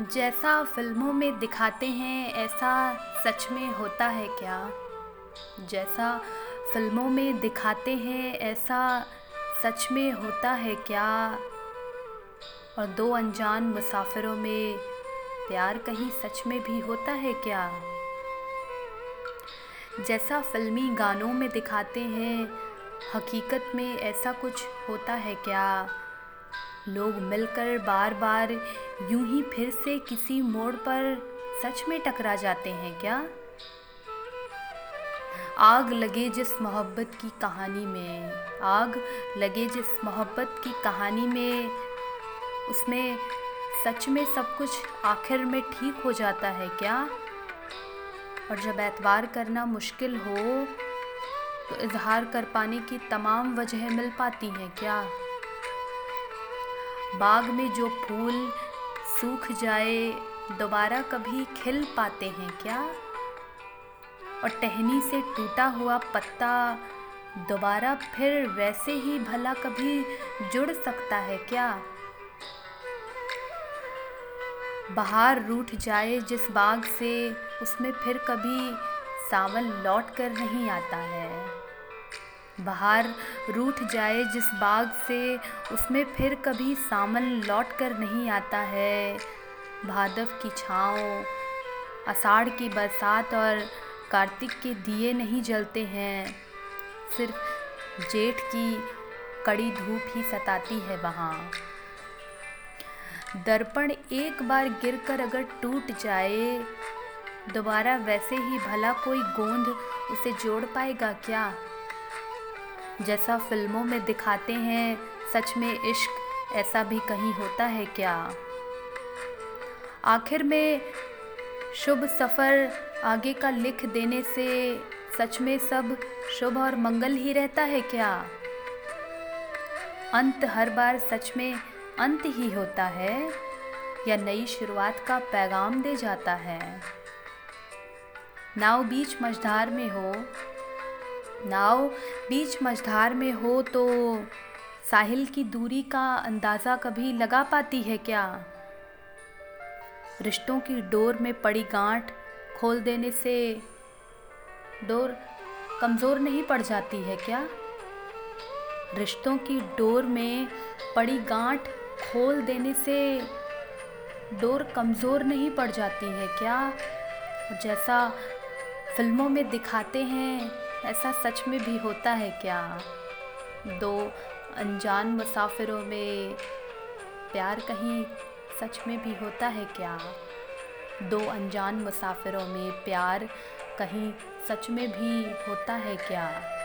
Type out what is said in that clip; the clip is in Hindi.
जैसा फ़िल्मों में दिखाते हैं, ऐसा सच में होता है क्या? जैसा फ़िल्मों में दिखाते हैं, ऐसा सच में होता है क्या? और दो अनजान मुसाफिरों में प्यार कहीं सच में भी होता है क्या? जैसा फ़िल्मी गानों में दिखाते हैं, हकीकत में ऐसा कुछ होता है क्या? लोग मिलकर बार बार यूँ ही फिर से किसी मोड़ पर सच में टकरा जाते हैं क्या? आग लगे जिस मोहब्बत की कहानी में, आग लगे जिस मोहब्बत की कहानी में, उसमें सच में सब कुछ आखिर में ठीक हो जाता है क्या? और जब एतबार करना मुश्किल हो तो इजहार कर पाने की तमाम वजह मिल पाती हैं क्या? बाग में जो फूल सूख जाए, दोबारा कभी खिल पाते हैं क्या? और टहनी से टूटा हुआ पत्ता दोबारा फिर वैसे ही भला कभी जुड़ सकता है क्या? बाहर रूठ जाए जिस बाग से, उसमें फिर कभी सावन लौट कर नहीं आता है। बाहर रूठ जाए जिस बाग से, उसमें फिर कभी सामन लौट कर नहीं आता है। भादव की छाँव, आषाढ़ की बरसात और कार्तिक के दिए नहीं जलते हैं। सिर्फ़ जेठ की कड़ी धूप ही सताती है वहाँ। दर्पण एक बार गिरकर अगर टूट जाए, दोबारा वैसे ही भला कोई गोंद उसे जोड़ पाएगा क्या? जैसा फ़िल्मों में दिखाते हैं, सच में इश्क ऐसा भी कहीं होता है क्या? आखिर में शुभ सफ़र आगे का लिख देने से सच में सब शुभ और मंगल ही रहता है क्या? अंत हर बार सच में अंत ही होता है, या नई शुरुआत का पैगाम दे जाता है। नाव बीच मझधार में हो नाव बीच मझधार में हो तो साहिल की दूरी का अंदाज़ा कभी लगा पाती है क्या? रिश्तों की डोर में पड़ी गांठ खोल देने से डोर कमज़ोर नहीं पड़ जाती है क्या? रिश्तों की डोर में पड़ी गांठ खोल देने से डोर कमज़ोर नहीं पड़ जाती है क्या? जैसा फ़िल्मों में दिखाते हैं ऐसा सच में भी होता है क्या? दो अनजान मुसाफिरों में प्यार कहीं सच में भी होता है क्या? दो अनजान मुसाफिरों में प्यार कहीं सच में भी होता है क्या?